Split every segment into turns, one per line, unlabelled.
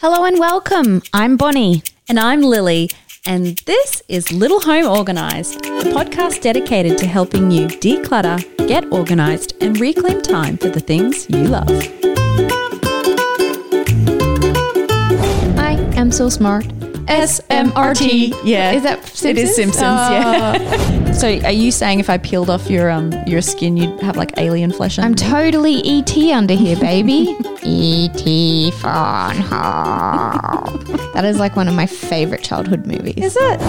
Hello and welcome. I'm Bonnie.
And I'm Lily, and this is Little Home Organised, a podcast dedicated to helping you declutter, get organised, and reclaim time for the things you love.
I am so smart.
SMRT. Yeah.
Is that Simpsons?
It is Simpsons, yeah. so are you saying if I peeled off your um your skin you'd have like alien flesh on
I'm totally ET under here, baby. ET Phone That is like one of my favorite childhood movies.
Is it?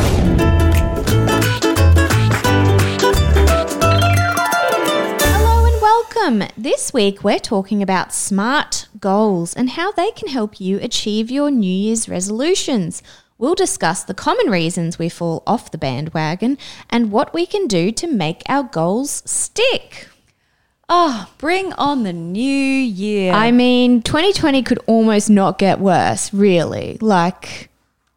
Hello and welcome. This week we're talking about smart goals and how they can help you achieve your New Year's resolutions. We'll discuss the common reasons we fall off the bandwagon and what we can do to make our goals stick.
Oh, bring on the new year.
I mean, 2020 could almost not get worse, really. Like,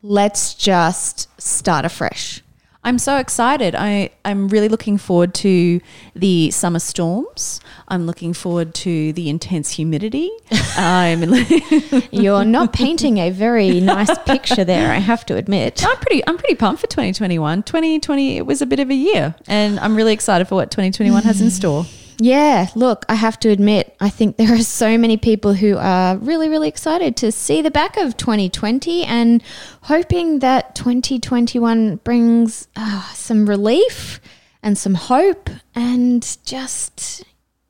let's just start afresh.
I'm so excited. I, I'm really looking forward to the summer storms. I'm looking forward to the intense humidity. I'm,
You're not painting a very nice picture there, I have to admit.
I'm pretty I'm pretty pumped for 2021. 2020 it was a bit of a year, and I'm really excited for what 2021 has in store.
Yeah, look, I have to admit, I think there are so many people who are really, really excited to see the back of 2020 and hoping that 2021 brings uh, some relief and some hope and just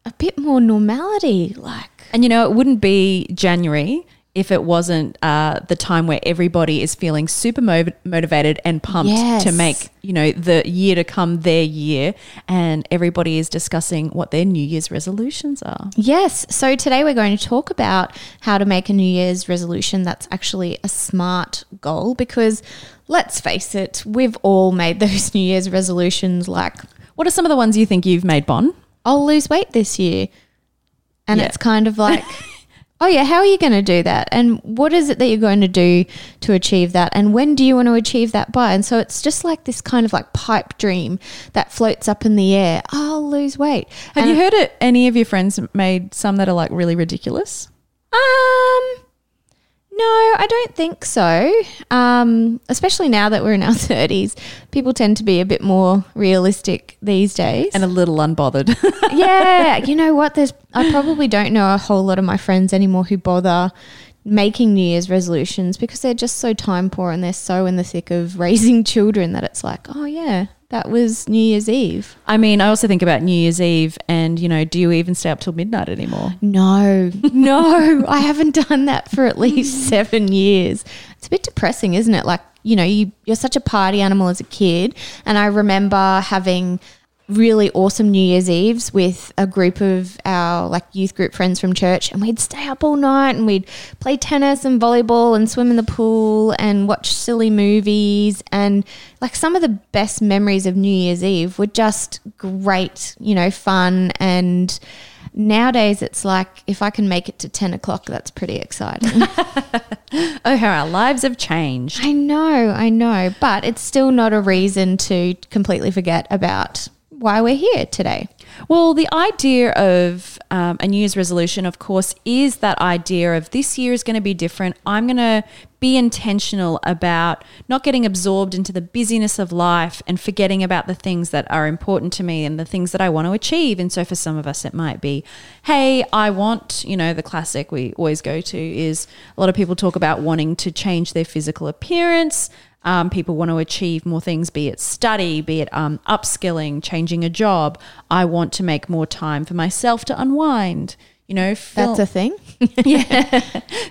a bit more normality. Like,
And you know, it wouldn't be January if it wasn't uh, the time where everybody is feeling super mo- motivated and pumped
Yes.
to make you know the year to come their year, and everybody is discussing what their New Year's resolutions are.
Yes. So today we're going to talk about how to make a New Year's resolution that's actually a smart goal because let's face it, we've all made those New Year's resolutions like,
What are some of the ones you think you've made, Bon?
I'll lose weight this year. And
Yeah.
it's kind of like, oh, yeah, how are you going to do that? And what is it that you're going to do to achieve that? And when do you want to achieve that by? And so it's just like this kind of like pipe dream that floats up in the air. I'll lose weight.
Have
And
you heard it? Any of your friends made some that are like really ridiculous?
Um, no, I don't think so. Um, especially now that we're in our thirties, people tend to be a bit more realistic these days.
and a little unbothered.
yeah, you know what? There's I probably don't know a whole lot of my friends anymore who bother making New Year's resolutions because they're just so time poor and they're so in the thick of raising children that it's like, oh yeah, that was New Year's Eve.
I mean, I also think about New Year's Eve, and you know, do you even stay up till midnight anymore?
No, no, I haven't done that for at least seven years. It's a bit depressing, isn't it? Like, you know, you, you're such a party animal as a kid. And I remember having really awesome New Year's Eves with a group of our like youth group friends from church and we'd stay up all night and we'd play tennis and volleyball and swim in the pool and watch silly movies and like some of the best memories of New Year's Eve were just great, you know, fun and Nowadays, it's like if I can make it to 10 o'clock, that's pretty exciting.
Oh, how our lives have changed.
I know, I know, but it's still not a reason to completely forget about why we're here today.
Well, the idea of um, a New Year's resolution, of course, is that idea of this year is going to be different. I'm going to be intentional about not getting absorbed into the busyness of life and forgetting about the things that are important to me and the things that I want to achieve. And so for some of us, it might be, hey, I want, you know, the classic we always go to is a lot of people talk about wanting to change their physical appearance. Um, people want to achieve more things, be it study, be it um, upskilling, changing a job. I want to make more time for myself to unwind. You know, fill,
That's a thing.
yeah,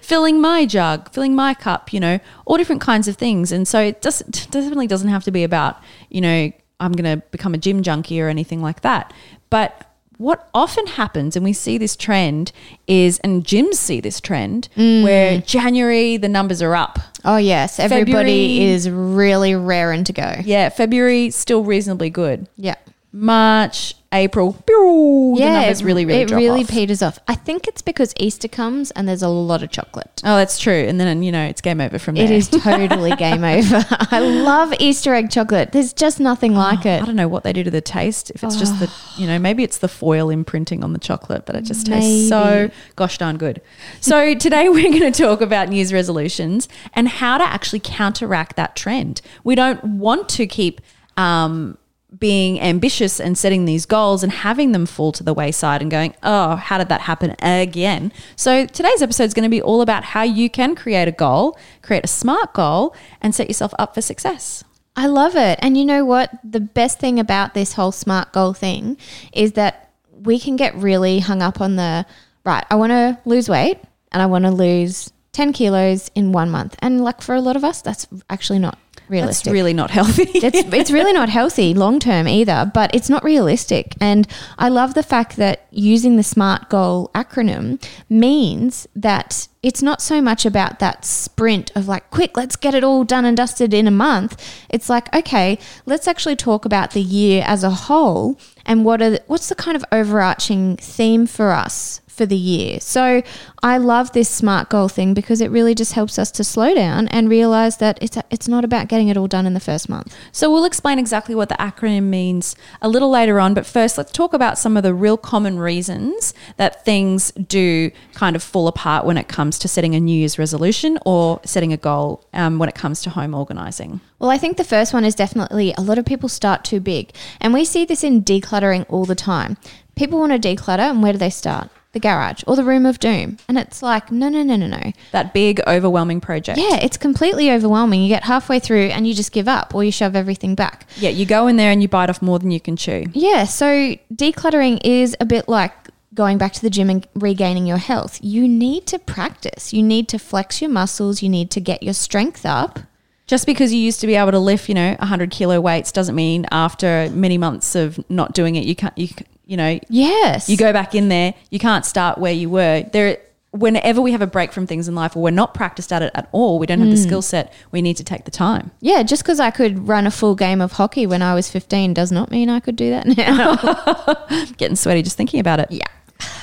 filling my jug, filling my cup. You know, all different kinds of things. And so it doesn't definitely doesn't have to be about you know I'm going to become a gym junkie or anything like that. But what often happens, and we see this trend, is, and gyms see this trend, where mm. January the numbers are up.
Oh, yes. Everybody
February-
is really raring to go.
Yeah, February still reasonably good.
Yeah.
March April, pew, the numbers really, really
it
drop
really
off.
peters off. I think it's because Easter comes and there's a lot of chocolate.
oh, that's true. And then, you know, it's game over from there.
It is totally game over. I love Easter egg chocolate. There's just nothing like it.
I don't know what they do to the taste. If it's just the, you know, maybe it's the foil imprinting on the chocolate, but it just tastes so gosh darn good. So today we're going to talk about New Year's resolutions and how to actually counteract that trend. We don't want to keep um, being ambitious and setting these goals and having them fall to the wayside and going, oh, how did that happen again? So today's episode is going to be all about how you can create a goal, create a smart goal, and set yourself up for success.
I love it. And you know what? The best thing about this whole smart goal thing is that we can get really hung up on the right, I want to lose weight and I want to lose 10 kilos in one month. And like for a lot of us, that's actually not realistic.
That's really not healthy.
it's it's really not healthy long term either, but it's not realistic. And I love the fact that using the SMART goal acronym means that it's not so much about that sprint of like quick, let's get it all done and dusted in a month. It's like, okay, let's actually talk about the year as a whole and what are the, what's the kind of overarching theme for us for the year. So I love this smart goal thing because it really just helps us to slow down and realize that it's it's not about getting it all done in the first month.
So we'll explain exactly what the acronym means a little later on, but first let's talk about some of the real common reasons that things do kind of fall apart when it comes to setting a New Year's resolution or setting a goal um, when it comes to home organizing.
Well, I think the first one is definitely a lot of people start too big. And we see this in decluttering all the time. People want to declutter, and where do they start? The garage or the room of doom. And it's like, no, no, no, no, no.
That big, overwhelming project.
Yeah, it's completely overwhelming. You get halfway through and you just give up or you shove everything back.
Yeah, you go in there and you bite off more than you can chew.
Yeah, so decluttering is a bit like going back to the gym and regaining your health. You need to practice. You need to flex your muscles. You need to get your strength up.
Just because you used to be able to lift, you know, 100 kilo weights doesn't mean after many months of not doing it, you can't, you, you know,
Yes.
you go back in there, you can't start where you were. There, whenever we have a break from things in life or we're not practiced at it at all, we don't have the hmm. skill set, we need to take the time.
Yeah, just because I could run a full game of hockey when I was 15 does not mean I could do that now.
Getting sweaty just thinking about it.
yeah.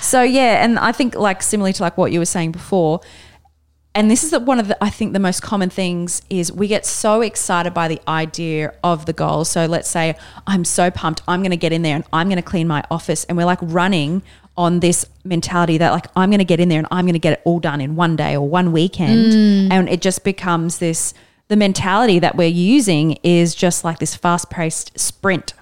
So yeah, and I think like similarly to like what you were saying before, and this is the, one of the I think the most common things is we get so excited by the idea of the goal. So let's say I'm so pumped, I'm going to get in there and I'm going to clean my office, and we're like running on this mentality that like I'm going to get in there and I'm going to get it all done in one day or one weekend, mm. and it just becomes this. The mentality that we're using is just like this fast-paced sprint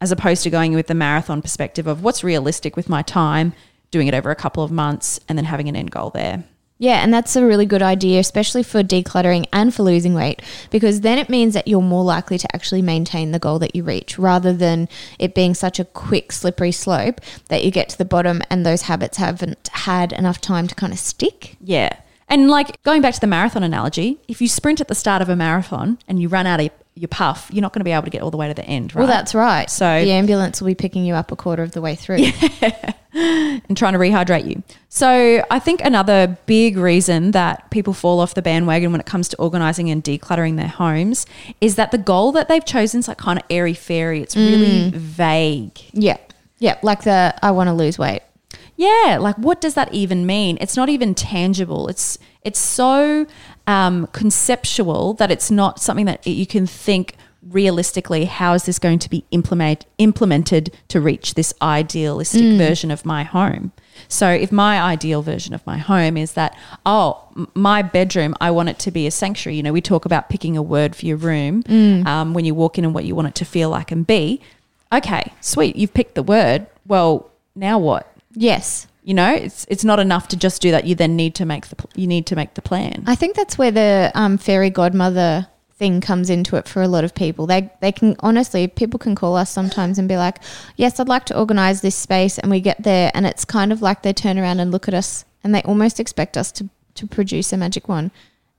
as opposed to going with the marathon perspective of what's realistic with my time, doing it over a couple of months, and then having an end goal there.
Yeah, and that's a really good idea, especially for decluttering and for losing weight, because then it means that you're more likely to actually maintain the goal that you reach rather than it being such a quick, slippery slope that you get to the bottom and those habits haven't had enough time to kind of stick.
Yeah. And like going back to the marathon analogy, if you sprint at the start of a marathon and you run out of your puff, you're not going to be able to get all the way to the end, right?
Well, that's right.
So-
the ambulance will be picking you up a quarter of the way through.
and trying to rehydrate you. So I think another big reason that people fall off the bandwagon when it comes to organizing and decluttering their homes is that the goal that they've chosen is like kind of airy fairy. It's really mm. vague.
Yeah. Yeah. Like the I want to lose weight.
Yeah, like what does that even mean? It's not even tangible. It's it's so um, conceptual that it's not something that you can think realistically. How is this going to be implement implemented to reach this idealistic version of my home? So, if my ideal version of my home is that, oh, my bedroom, I want it to be a sanctuary. You know, we talk about picking a word for your room um, when you walk in and what you want it to feel like and be. Okay, sweet. You've picked the word. Well, now what?
Yes.
You know, it's it's not enough to just do that. You then need to make the you need to make the plan.
I think that's where the um, fairy godmother thing comes into it for a lot of people. They they can honestly, people can call us sometimes and be like, "Yes, I'd like to organize this space," and we get there, and it's kind of like they turn around and look at us, and they almost expect us to to produce a magic wand.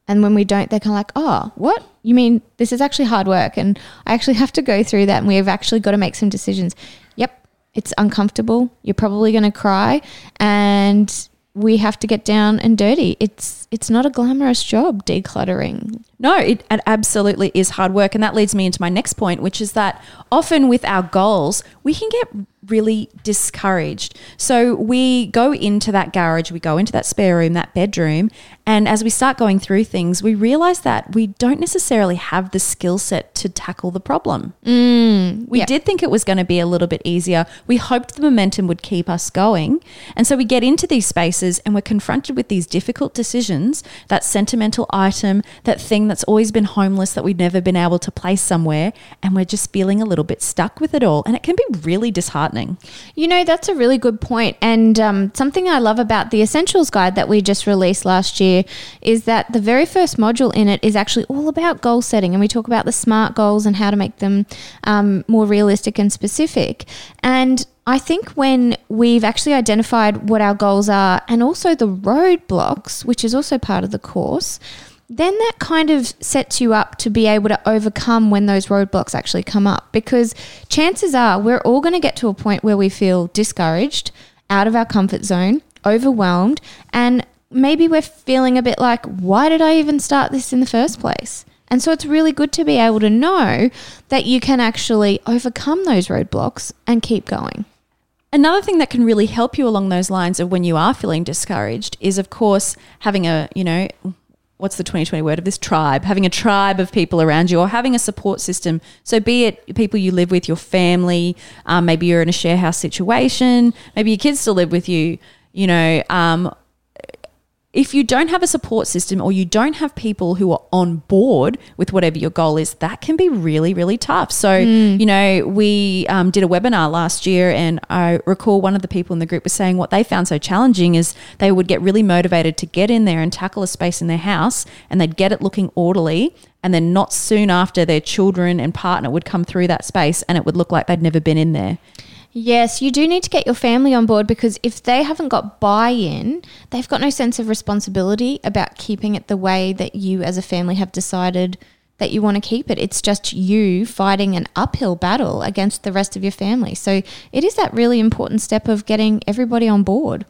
And when we don't, they're kind of like, "Oh, what? You mean this is actually hard work, and I actually have to go through that, and we've actually got to make some decisions." Yep, it's uncomfortable. You're probably going to cry, and we have to get down and dirty. It's it's not a glamorous job decluttering.
No, it, it absolutely is hard work, and that leads me into my next point, which is that often with our goals, we can get really discouraged. So we go into that garage, we go into that spare room, that bedroom, and as we start going through things, we realize that we don't necessarily have the skill set to tackle the problem.
Mm,
We did think it was going to be a little bit easier. We hoped the momentum would keep us going. And so we get into these spaces and we're confronted with these difficult decisions that sentimental item, that thing that's always been homeless that we've never been able to place somewhere. And we're just feeling a little bit stuck with it all. And it can be really disheartening.
You know, that's a really good point. And um, something I love about the Essentials Guide that we just released last year is that the very first module in it is actually all about goal setting. And we talk about the SMART goals and how to make them um, more realistic and specific. And I think when we've actually identified what our goals are and also the roadblocks, which is also part of the course, then that kind of sets you up to be able to overcome when those roadblocks actually come up. Because chances are we're all going to get to a point where we feel discouraged, out of our comfort zone, overwhelmed, and maybe we're feeling a bit like, why did I even start this in the first place? And so it's really good to be able to know that you can actually overcome those roadblocks and keep going.
Another thing that can really help you along those lines of when you are feeling discouraged is, of course, having a, you know, what's the 2020 word of this tribe? Having a tribe of people around you or having a support system. So, be it people you live with, your family, um, maybe you're in a share house situation, maybe your kids still live with you, you know, um, if you don't have a support system or you don't have people who are on board with whatever your goal is, that can be really, really tough. So, you know, we um, did a webinar last year, and I recall one of the people in the group was saying what they found so challenging is they would get really motivated to get in there and tackle a space in their house, and they'd get it looking orderly. And then, not soon after, their children and partner would come through that space, and it would look like they'd never been in there.
Yes, you do need to get your family on board because if they haven't got buy in, they've got no sense of responsibility about keeping it the way that you as a family have decided that you want to keep it. It's just you fighting an uphill battle against the rest of your family. So it is that really important step of getting everybody on board.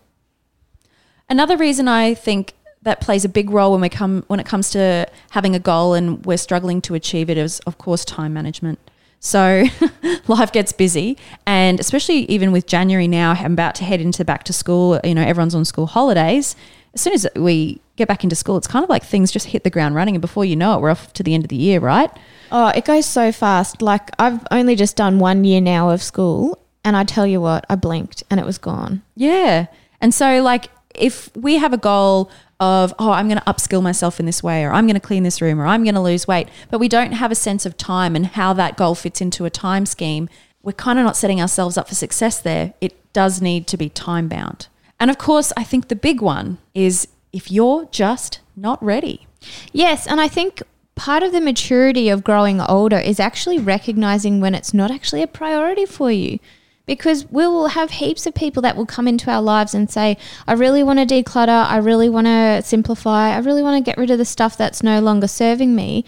Another reason I think that plays a big role when we come when it comes to having a goal and we're struggling to achieve it is of course time management. So life gets busy and especially even with January now I'm about to head into back to school, you know, everyone's on school holidays. As soon as we get back into school, it's kind of like things just hit the ground running and before you know it, we're off to the end of the year, right?
Oh, it goes so fast. Like I've only just done one year now of school and I tell you what, I blinked and it was gone.
Yeah. And so, like, if we have a goal of, oh, I'm going to upskill myself in this way, or I'm going to clean this room, or I'm going to lose weight, but we don't have a sense of time and how that goal fits into a time scheme, we're kind of not setting ourselves up for success there. It does need to be time bound. And of course, I think the big one is if you're just not ready.
Yes, and I think part of the maturity of growing older is actually recognizing when it's not actually a priority for you. Because we will have heaps of people that will come into our lives and say, I really want to declutter, I really want to simplify, I really want to get rid of the stuff that's no longer serving me.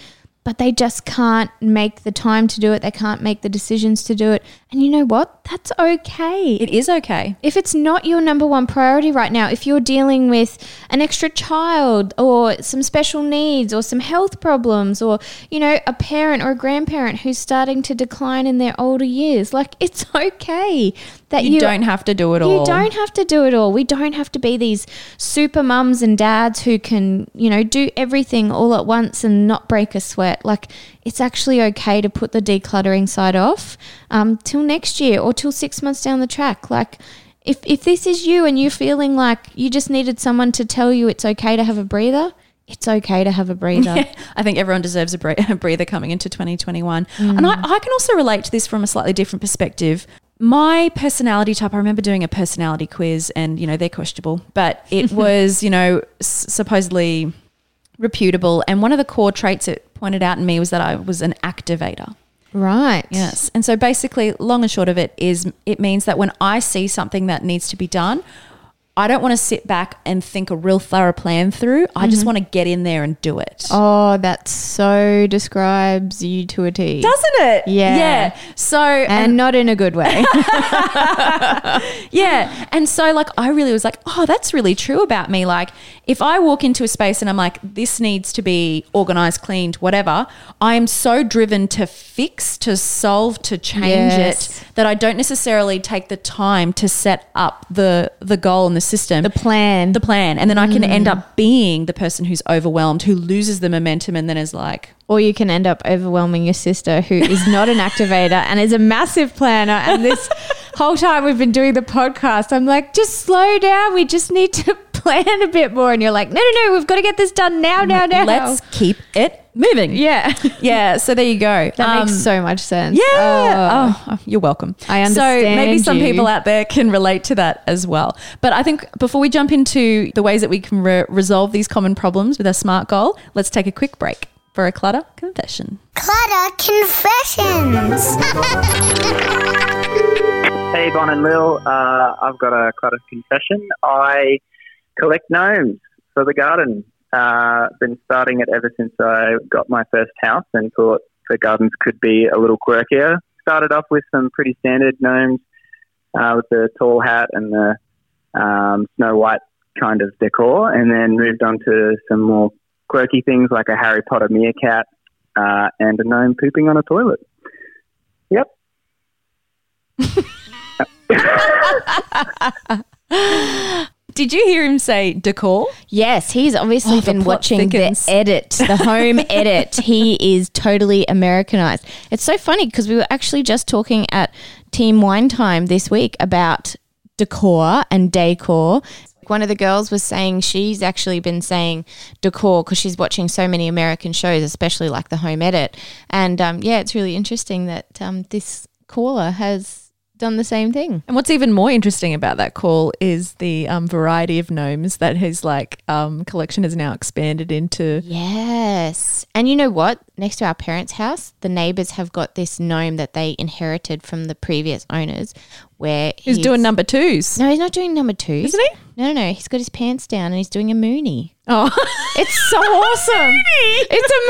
But they just can't make the time to do it. They can't make the decisions to do it. And you know what? That's okay.
It is okay.
If it's not your number one priority right now, if you're dealing with an extra child or some special needs or some health problems or, you know, a parent or a grandparent who's starting to decline in their older years, like it's okay that
You,
you,
don't have to do it all.
you don't have to do it all. We don't have to be these super mums and dads who can, you know, do everything all at once and not break a sweat. Like, it's actually okay to put the decluttering side off um, till next year or till six months down the track. Like, if, if this is you and you're feeling like you just needed someone to tell you it's okay to have a breather, it's okay to have a breather.
Yeah, I think everyone deserves a, bre- a breather coming into 2021.
Mm.
And I, I can also relate to this from a slightly different perspective. My personality type, I remember doing a personality quiz and, you know, they're questionable, but it was, you know, s- supposedly reputable. And one of the core traits it pointed out in me was that I was an activator.
right.
Yes. And so basically, long and short of it is it means that when I see something that needs to be done, I don't want to sit back and think a real thorough plan through. I just mm-hmm. want to get in there and do it.
Oh, that so describes you to a T.
Doesn't it?
Yeah.
Yeah. So
and not in a good way.
Yeah. And so, like, I really was like, oh, that's really true about me. Like, if I walk into a space and I'm like, this needs to be organized, cleaned, whatever, I am so driven to fix, to solve, to change
Yes.
it that I don't necessarily take the time to set up the the goal and the system.
the plan.
the plan. And then I can
Mm.
end up being the person who's overwhelmed, who loses the momentum and then is like,
or you can end up overwhelming your sister who is not an activator and is a massive planner and this whole time we've been doing the podcast i'm like just slow down we just need to plan a bit more and you're like no no no we've got to get this done now now now
let's keep it moving.
yeah
Yeah. So there you go.
that
Um,
makes so much sense
Yeah.
Oh.
Oh, you're welcome.
I understand.
So maybe
understand
some
you.
people out there can relate to that as well. But I think before we jump into the ways that we can re- resolve these common problems with our SMART goal, let's take a quick break for a clutter confession.
Clutter Confessions.
Hey, Bon and Lil, uh, I've got a clutter confession. I collect gnomes for the garden. Uh, been starting it ever since I got my first house and thought the gardens could be a little quirkier. Started off with some pretty standard gnomes uh, with the tall hat and the um, Snow White kind of decor, and then moved on to some more quirky things like a Harry Potter meerkat uh, and a gnome pooping on a toilet. Yep.
Did you hear him say decor?
Yes, he's obviously
Oh,
been
plot
watching
thickens.
the edit, the home edit. He is totally Americanized. It's so funny because we were actually just talking at Team Wine Time this week about decor and decor. One of the girls was saying she's actually been saying decor because she's watching so many American shows, especially like the home edit. And um, yeah, it's really interesting that um, this caller has done the same thing.
And what's even more interesting about that call is the um, variety of gnomes that his like um, collection has now expanded into.
Yes. And you know what? Next to our parents' house, the neighbors have got this gnome that they inherited from the previous owners where
He's doing number twos,
No, he's not doing number twos.
isn't he?
No, no, no. He's got his pants down and he's doing a mooney.
Oh,
It's so awesome. It's a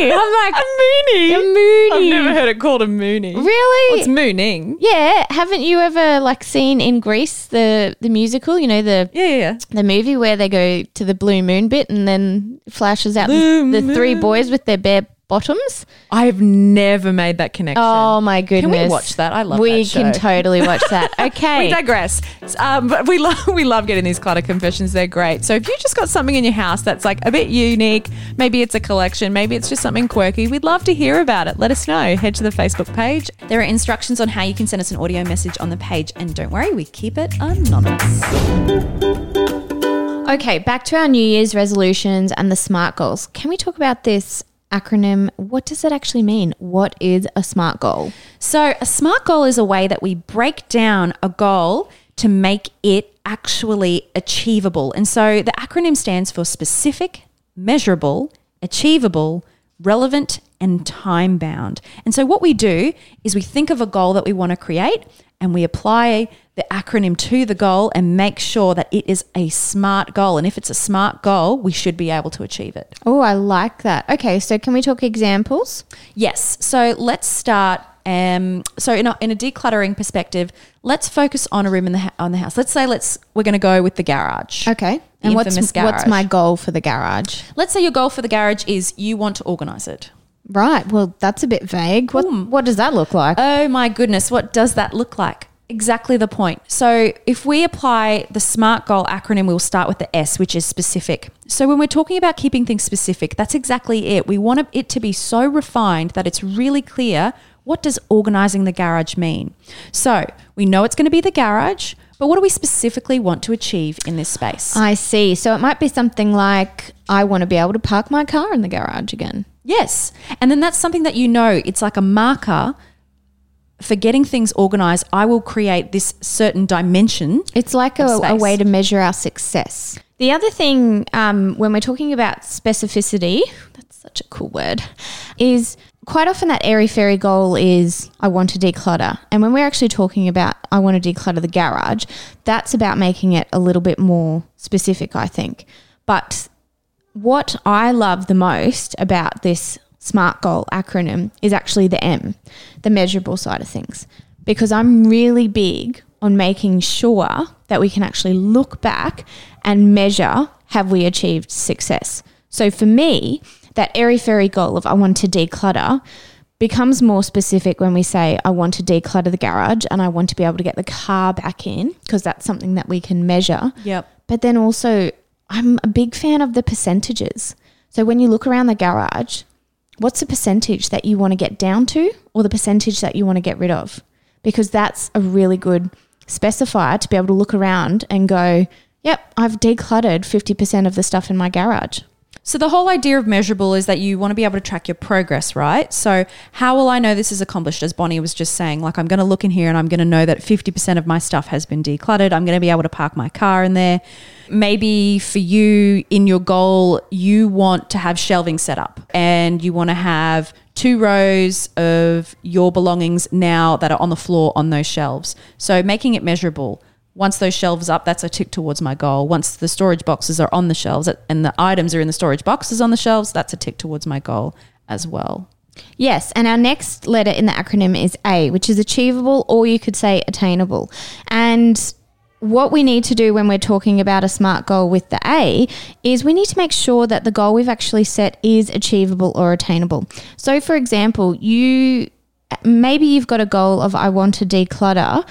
mooney. I'm like,
a moonie.
a mooney.
I've never heard it called a moonie.
Really?
It's mooning.
yeah. Haven't you ever like seen in Grease the the musical? You know the
Yeah, yeah, yeah.
the movie where they go to the blue moon bit and then flashes out
Blue
the, the three boys with their bare bottoms.
I've never made that connection.
Oh my goodness!
Can we watch that? I love that.
We
that
can totally watch that. Okay.
We digress. Um, but we love we love getting these clutter confessions. They're great. So if you just got something in your house that's like a bit unique, maybe it's a collection, maybe it's just something quirky, we'd love to hear about it. Let us know. Head to the Facebook page. There are instructions on how you can send us an audio message on the page, and don't worry, we keep it anonymous.
Okay, back to our New Year's resolutions and the SMART goals. Can we talk about this acronym? What does it actually mean? What is a SMART goal?
So, a SMART goal is a way that we break down a goal to make it actually achievable. And so, the acronym stands for specific, measurable, achievable, relevant, and time bound. And so, what we do is we think of a goal that we want to create and we apply the acronym to the goal and make sure that it is a SMART goal. And if it's a SMART goal, we should be able to achieve it.
Oh, I like that. Okay, so can we talk examples?
Yes. So let's start. Um, so in a, in a decluttering perspective, let's focus on a room in the ha- on the house. Let's say let's we're going to go with the garage.
Okay.
The
And what's
infamous
what's my goal for the garage?
Let's say your goal for the garage is you want to organize it.
Right. Well, that's a bit vague. What what does that look like?
Oh my goodness, what does that look like? Exactly the point. So, if we apply the SMART goal acronym, we'll start with the S, which is specific. So, when we're talking about keeping things specific, that's exactly it. We want it to be so refined that it's really clear what does organizing the garage mean? So, we know it's going to be the garage, but what do we specifically want to achieve in this space?
I see. So it might be something like I want to be able to park my car in the garage again.
Yes. And then that's something that you know, it's like a marker for getting things organized. I will create this certain dimension.
It's like a, a way to measure our success. The other thing, um, when we're talking about specificity, that's such a cool word, is quite often that airy fairy goal is I want to declutter. And when we're actually talking about I want to declutter the garage, that's about making it a little bit more specific, I think. But what I love the most about this SMART goal acronym is actually the M, the measurable side of things, because I'm really big on making sure that we can actually look back and measure have we achieved success. So for me, that airy fairy goal of I want to declutter becomes more specific when we say I want to declutter the garage and I want to be able to get the car back in because that's something that we can measure.
Yep.
But then also, I'm a big fan of the percentages. So when you look around the garage, what's the percentage that you want to get down to or the percentage that you want to get rid of? Because that's a really good specifier to be able to look around and go, yep, I've decluttered 50% of the stuff in my garage.
So the whole idea of measurable is that you want to be able to track your progress, right? So how will I know this is accomplished? As Bonnie was just saying, like I'm going to look in here and I'm going to know that 50% of my stuff has been decluttered. I'm going to be able to park my car in there. Maybe for you in your goal, you want to have shelving set up and you want to have two rows of your belongings now that are on the floor on those shelves. So making it measurable once those shelves up, that's a tick towards my goal. Once the storage boxes are on the shelves and the items are in the storage boxes on the shelves, that's a tick towards my goal as well.
Yes, and our next letter in the acronym is A, which is achievable, or you could say attainable. And what we need to do when we're talking about a smart goal with the A is we need to make sure that the goal we've actually set is achievable or attainable. So, for example, you maybe you've got a goal of I want to declutter,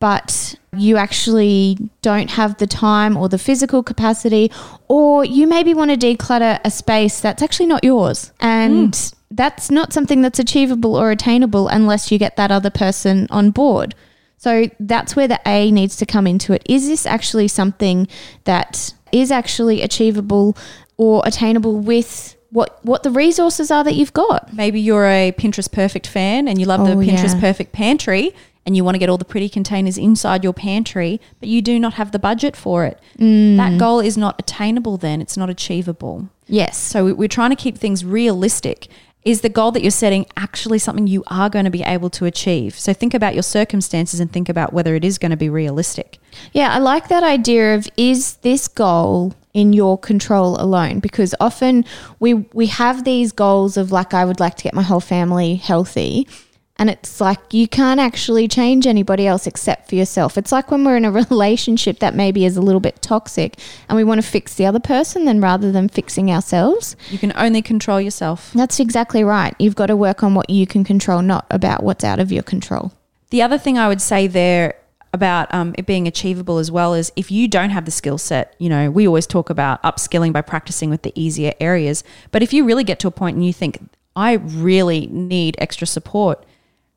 but you actually don't have the time or the physical capacity, or you maybe want to declutter a space that's actually not yours. And hmm. that's not something that's achievable or attainable unless you get that other person on board. So that's where the A needs to come into it. Is this actually something that is actually achievable or attainable with what what the resources are that you've got?
Maybe you're a Pinterest Perfect fan and you love the
Oh,
Pinterest
yeah.
Perfect pantry and you want to get all the pretty containers inside your pantry, but you do not have the budget for it.
Mm.
That goal is not attainable then, it's not achievable.
Yes.
So we- we're trying to keep things realistic. Is the goal that you're setting actually something you are going to be able to achieve? So think about your circumstances and think about whether it is going to be realistic.
Yeah, I like that idea of is this goal in your control alone because often we we have these goals of like I would like to get my whole family healthy and it's like you can't actually change anybody else except for yourself. It's like when we're in a relationship that maybe is a little bit toxic and we want to fix the other person then rather than fixing ourselves.
You can only control yourself.
That's exactly right. You've got to work on what you can control, not about what's out of your control.
The other thing I would say there about um, it being achievable as well is if you don't have the skill set, you know, we always talk about upskilling by practicing with the easier areas. But if you really get to a point and you think, I really need extra support,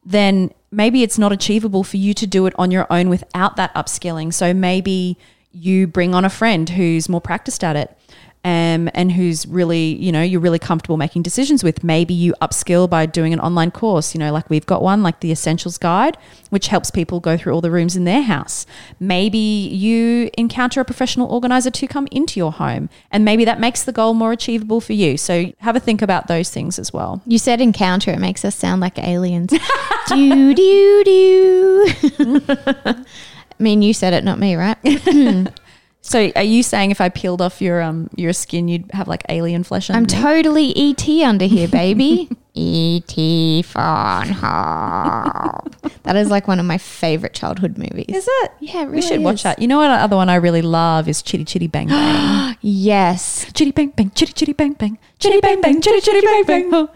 then maybe it's not achievable for you to do it on your own without that upskilling. So maybe you bring on a friend who's more practiced at it. Um, and who's really, you know, you're really comfortable making decisions with. Maybe you upskill by doing an online course, you know, like we've got one, like the Essentials Guide, which helps people go through all the rooms in their house. Maybe you encounter a professional organizer to come into your home, and maybe that makes the goal more achievable for you. So have a think about those things as well.
You said encounter, it makes us sound like aliens. do, do, do. I mean, you said it, not me, right?
So are you saying if I peeled off your um your skin, you'd have like alien flesh?
I'm
underneath?
totally ET under here, baby. ET Phone Home. That is like one of my favorite childhood movies.
Is it?
Yeah, it
we
really
should watch that. You know what? Other one I really love is Chitty Chitty Bang Bang.
Yes.
chitty bang bang, chitty chitty bang bang, chitty bang bang, chitty chitty bang bang. Oh.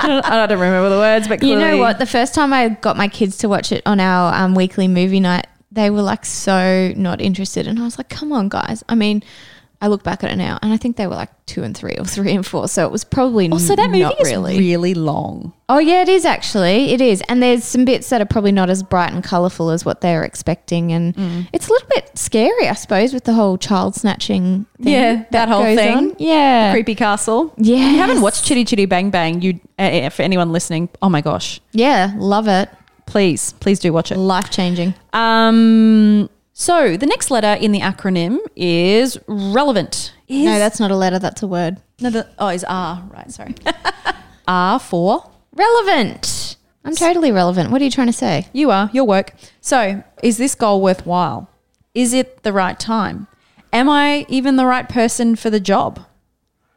I don't remember the words, but
You know what? The first time I got my kids to watch it on our um, weekly movie night, they were like so not interested. And I was like, come on, guys. I mean, I look back at it now and I think they were like two and three or three and four. So it was probably
Also, that movie
not
is
really.
really long.
Oh, yeah, it is actually. It is. And there's some bits that are probably not as bright and colourful as what they're expecting. And
Mm.
it's a little bit scary, I suppose, with the whole child snatching thing.
Yeah, that whole
goes
thing.
on. Yeah.
Creepy Castle.
Yeah,
If you haven't watched Chitty Chitty Bang Bang, you uh, for anyone listening, oh my gosh,
Yeah, love it.
Please, please do watch it.
Life changing.
Um, so the next letter in the acronym is relevant. is
No, that's not a letter, that's a word.
no, the, oh, is R right? Sorry, R for
Relevant. I'm totally relevant. What are you trying to say?
you are your work. So, is this goal worthwhile? Is it the right time? Am I even the right person for the job?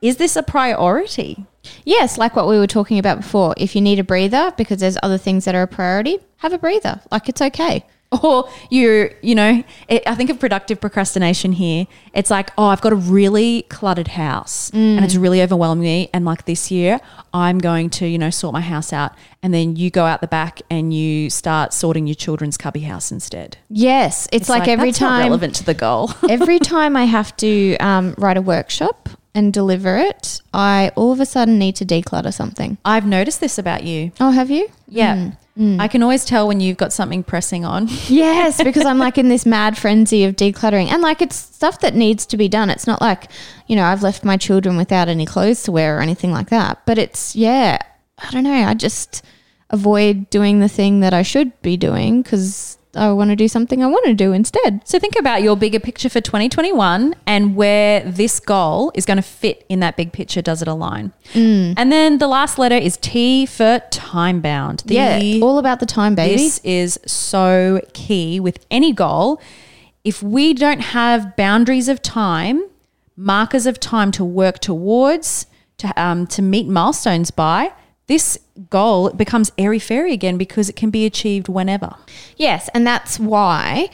Is this a priority?
Yes, like what we were talking about before. If you need a breather because there's other things that are a priority, have a breather. Like it's okay.
Or you're, you know, it, I think of productive procrastination here. It's like, oh, I've got a really cluttered house and it's really overwhelming me. And like this year, I'm going to, you know, sort my house out. And then you go out the back and you start sorting your children's cubby house instead.
Yes, it's, like, every
that's not
time
relevant to the goal.
every time I have to um, write a workshop and deliver it, I all of a sudden need to declutter something.
I've noticed this about you.
Oh, have you?
Yeah. Hmm. Hmm. I can always tell when you've got something pressing on.
Yes, because I'm like in this mad frenzy of decluttering. And like it's stuff that needs to be done. It's not like, you know, I've left my children without any clothes to wear or anything like that. But it's, yeah, I don't know. I just avoid doing the thing that I should be doing because I want to do something I want to do instead.
So think about your bigger picture for 2021 and where this goal is going to fit in that big picture. Does it align? And then the last letter is T for time bound. The,
yeah, all about the time, baby.
This is so key with any goal. If we don't have boundaries of time, markers of time to work towards, to, um, to meet milestones by, this goal becomes airy fairy again because it can be achieved whenever.
Yes, and that's why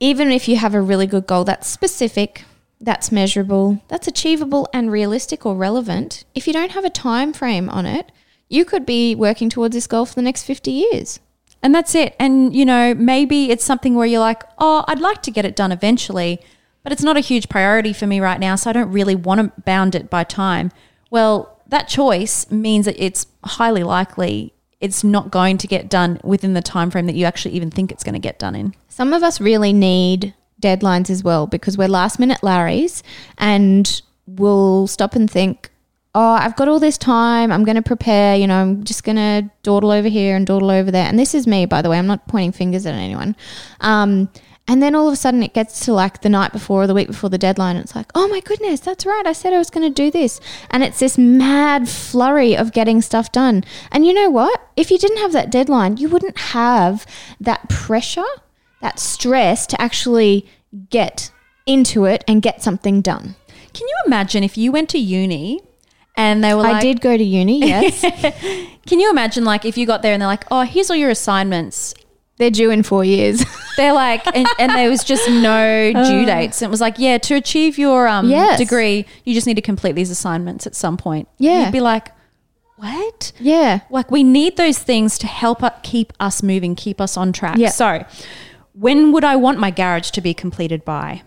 even if you have a really good goal that's specific, that's measurable, that's achievable and realistic or relevant, if you don't have a time frame on it, you could be working towards this goal for the next 50 years.
And that's it. And, you know, maybe it's something where you're like, oh, I'd like to get it done eventually, but it's not a huge priority for me right now. So I don't really want to bound it by time. Well, that choice means that it's highly likely it's not going to get done within the time frame that you actually even think it's going to get done in.
Some of us really need deadlines as well because we're last minute Larrys and we'll stop and think, oh, I've got all this time. I'm going to prepare. You know, I'm just going to dawdle over here and dawdle over there. And this is me, by the way. I'm not pointing fingers at anyone. Um, and then all of a sudden it gets to like the night before or the week before the deadline. And it's like, oh my goodness, that's right. I said I was going to do this. And it's this mad flurry of getting stuff done. And you know what? If you didn't have that deadline, you wouldn't have that pressure, that stress to actually get into it and get something done.
Can you imagine if you went to uni and they were like,
I did go to uni, yes.
can you imagine like if you got there and they're like, oh, here's all your assignments
They're due in four years.
They're like, and, and there was just no due dates. It was like, yeah, to achieve your um,
Yes.
degree, you just need to complete these assignments at some point.
Yeah.
You'd be like, what?
yeah.
Like, we need those things to help us keep us moving, keep us on track.
Yeah.
So, when would I want my garage to be completed by?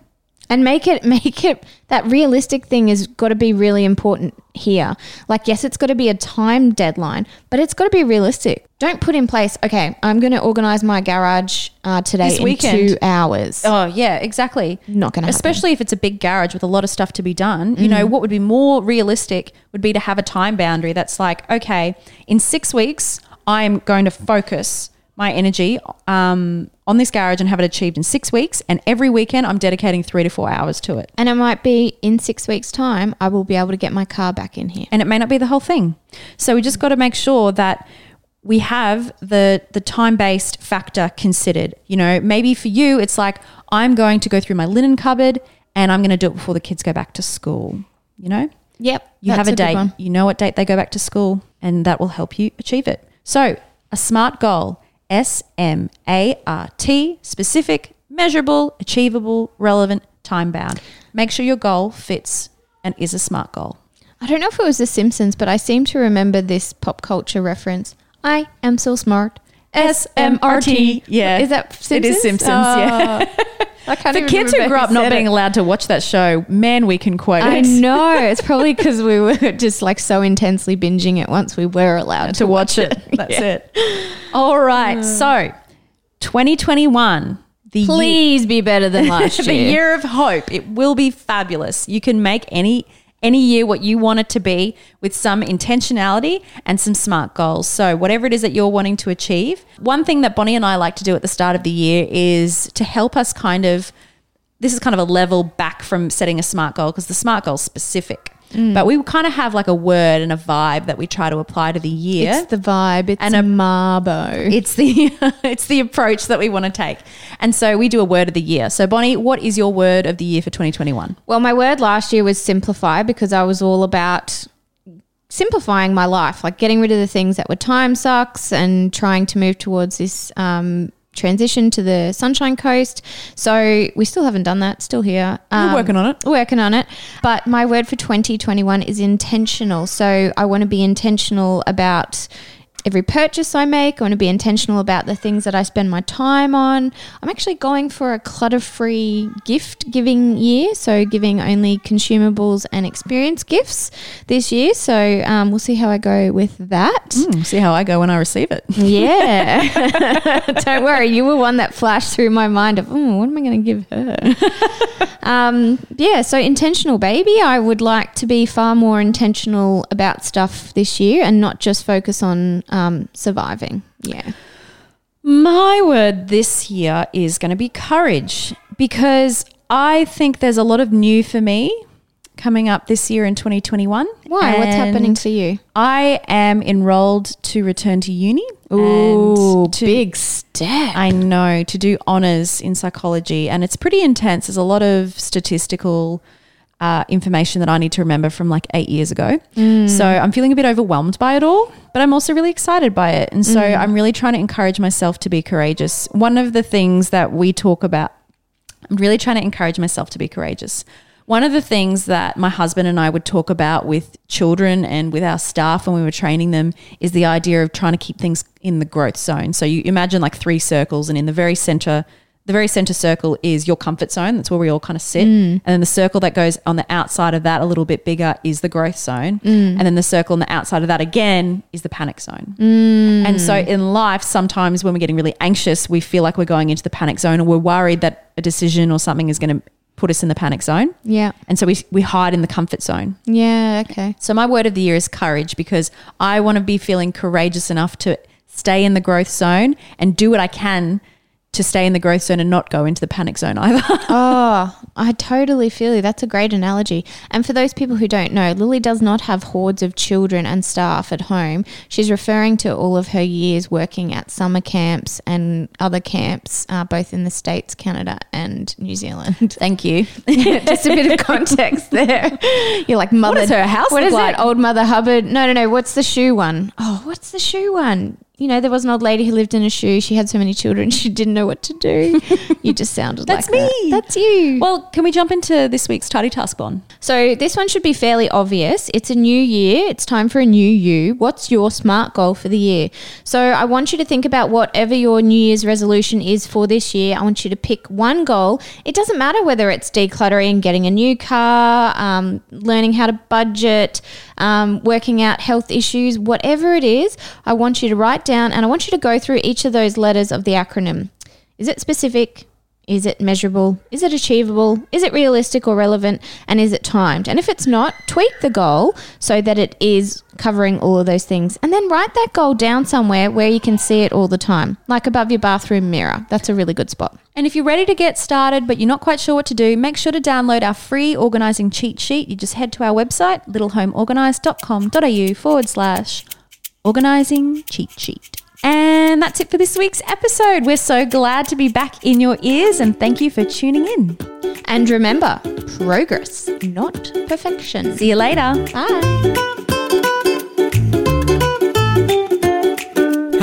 And make it make it that realistic thing has got to be really important here. Like yes, it's got to be a time deadline, but it's got to be realistic. Don't put in place, okay, I'm going to organize my garage uh, today
This
in
weekend.
2 hours.
Oh, yeah, exactly.
Not gonna happen.
Especially if it's a big garage with a lot of stuff to be done. You know, what would be more realistic would be to have a time boundary that's like, okay, in six weeks, I'm going to focus my energy um, on this garage and have it achieved in six weeks. And every weekend, I'm dedicating three to four hours to it.
And it might be in 6 weeks time I will be able to get my car back in here.
and it may not be the whole thing. So we just got to make sure that we have the the time based factor considered. You know, maybe for you it's like I'm going to go through my linen cupboard and I'm going to do it before the kids go back to school. You know,
Yep.
you have
that's
a, date. You know what date they go back to school, and that will help you achieve it. So a smart goal: S M A R T, specific, measurable, achievable, relevant, time bound. Make sure your goal fits and is a smart goal.
I don't know if it was The Simpsons, but I seem to remember this pop culture reference. I am so smart.
SMRT. Yeah.
Is that Simpsons?
It is Simpsons, yeah. Ah.
I can't
For kids who grew up not being
it.
allowed to watch that show, man, we can quote
I
it.
know. It's probably because we were just like so intensely binging it once we were allowed to,
to watch it. That's it. All right. Uh. So, 2021, the year,
Please be better than last year.
the
year.
year of hope. It will be fabulous. You can make any any year what you want it to be with some intentionality and some smart goals. So, whatever it is that you're wanting to achieve. One thing that Bonnie and I like to do at the start of the year is to help us kind of this is kind of a level back from setting a smart goal because the smart goal is specific.
Mm.
But we kind of have like a word and a vibe that we try to apply to the year.
It's the vibe. It's
And
a
a-
Mabo.
It's the it's the approach that we want to take. And so we do a word of the year. So Bonnie, what is your word of the year for 2021?
Well, my word last year was simplify because I was all about simplifying my life, like getting rid of the things that were time sucks and trying to move towards this um, transition to the Sunshine Coast. So we still haven't done that, still here. Um,
working on it.
Working on it. But my word for 2021 is intentional. So I want to be intentional about every purchase I make. I want to be intentional about the things that I spend my time on. I'm actually going for a clutter free gift giving year. So giving only consumables and experience gifts this year. So um, we'll see how I go with that.
Hmm, see how I go when I receive it.
Yeah. Don't worry. You were one that flashed through my mind of, oh, what am I going to give her? um, yeah. So intentional, baby. I would like to be far more intentional about stuff this year and not just focus on um, surviving. Yeah.
My word this year is going to be courage because I think there's a lot of new for me coming up this year in 2021.
Why? What's happening to you?
I am enrolled to return to uni.
Ooh,
to,
big step.
I know to do honors in psychology, and it's pretty intense. There's a lot of statistical uh, information that I need to remember from like eight years ago. So I'm feeling a bit overwhelmed by it all, but I'm also really excited by it. And so I'm really trying to encourage myself to be courageous. One of the things that we talk about, I'm really trying to encourage myself to be courageous. One of the things that my husband and I would talk about with children and with our staff when we were training them is the idea of trying to keep things in the growth zone. So you imagine like three circles, and in the very center, the very center circle is your comfort zone. That's where we all kind of sit. Mm. And then the circle that goes on the outside of that, a little bit bigger, is the growth zone. Mm. And then the circle on the outside of that again is the panic zone. Mm. And so in life, sometimes when we're getting really anxious, we feel like we're going into the panic zone or we're worried that a decision or something is going to put us in the panic zone.
Yeah.
And so we, we hide in the comfort zone.
Yeah. Okay.
So my word of the year is courage because I want to be feeling courageous enough to stay in the growth zone and do what I can to stay in the growth zone and not go into the panic zone either.
Oh, I totally feel you. That's a great analogy. And for those people who don't know, Lily does not have hordes of children and staff at home. She's referring to all of her years working at summer camps and other camps, uh, both in the States, Canada, and New Zealand.
Thank you.
Just a bit of context there. You're like mother.
does her house
What is
like?
it? Old Mother Hubbard. No, no, no. What's the shoe one? Oh, what's the shoe one? You know, there was an old lady who lived in a shoe. She had so many children, she didn't know what to do. You just sounded
That's
like that.
That's me.
That's you.
Well, can we jump into this week's tidy task one?
So this one should be fairly obvious. It's a new year. It's time for a new you. What's your smart goal for the year? So I want you to think about whatever your New Year's resolution is for this year. I want you to pick one goal. It doesn't matter whether it's decluttering, getting a new car, um, learning how to budget, um, working out health issues, whatever it is. I want you to write down and I want you to go through each of those letters of the acronym. Is it specific? Is it measurable? Is it achievable? Is it realistic or relevant? And is it timed? And if it's not, tweak the goal so that it is covering all of those things. And then write that goal down somewhere where you can see it all the time, like above your bathroom mirror. That's a really good spot.
And if you're ready to get started but you're not quite sure what to do, make sure to download our free organising cheat sheet. You just head to our website, littlehomeorganised.com.au forward slash organising cheat sheet. And that's it for this week's episode. We're so glad to be back in your ears and thank you for tuning in.
And remember, progress, not perfection.
See you later.
Bye.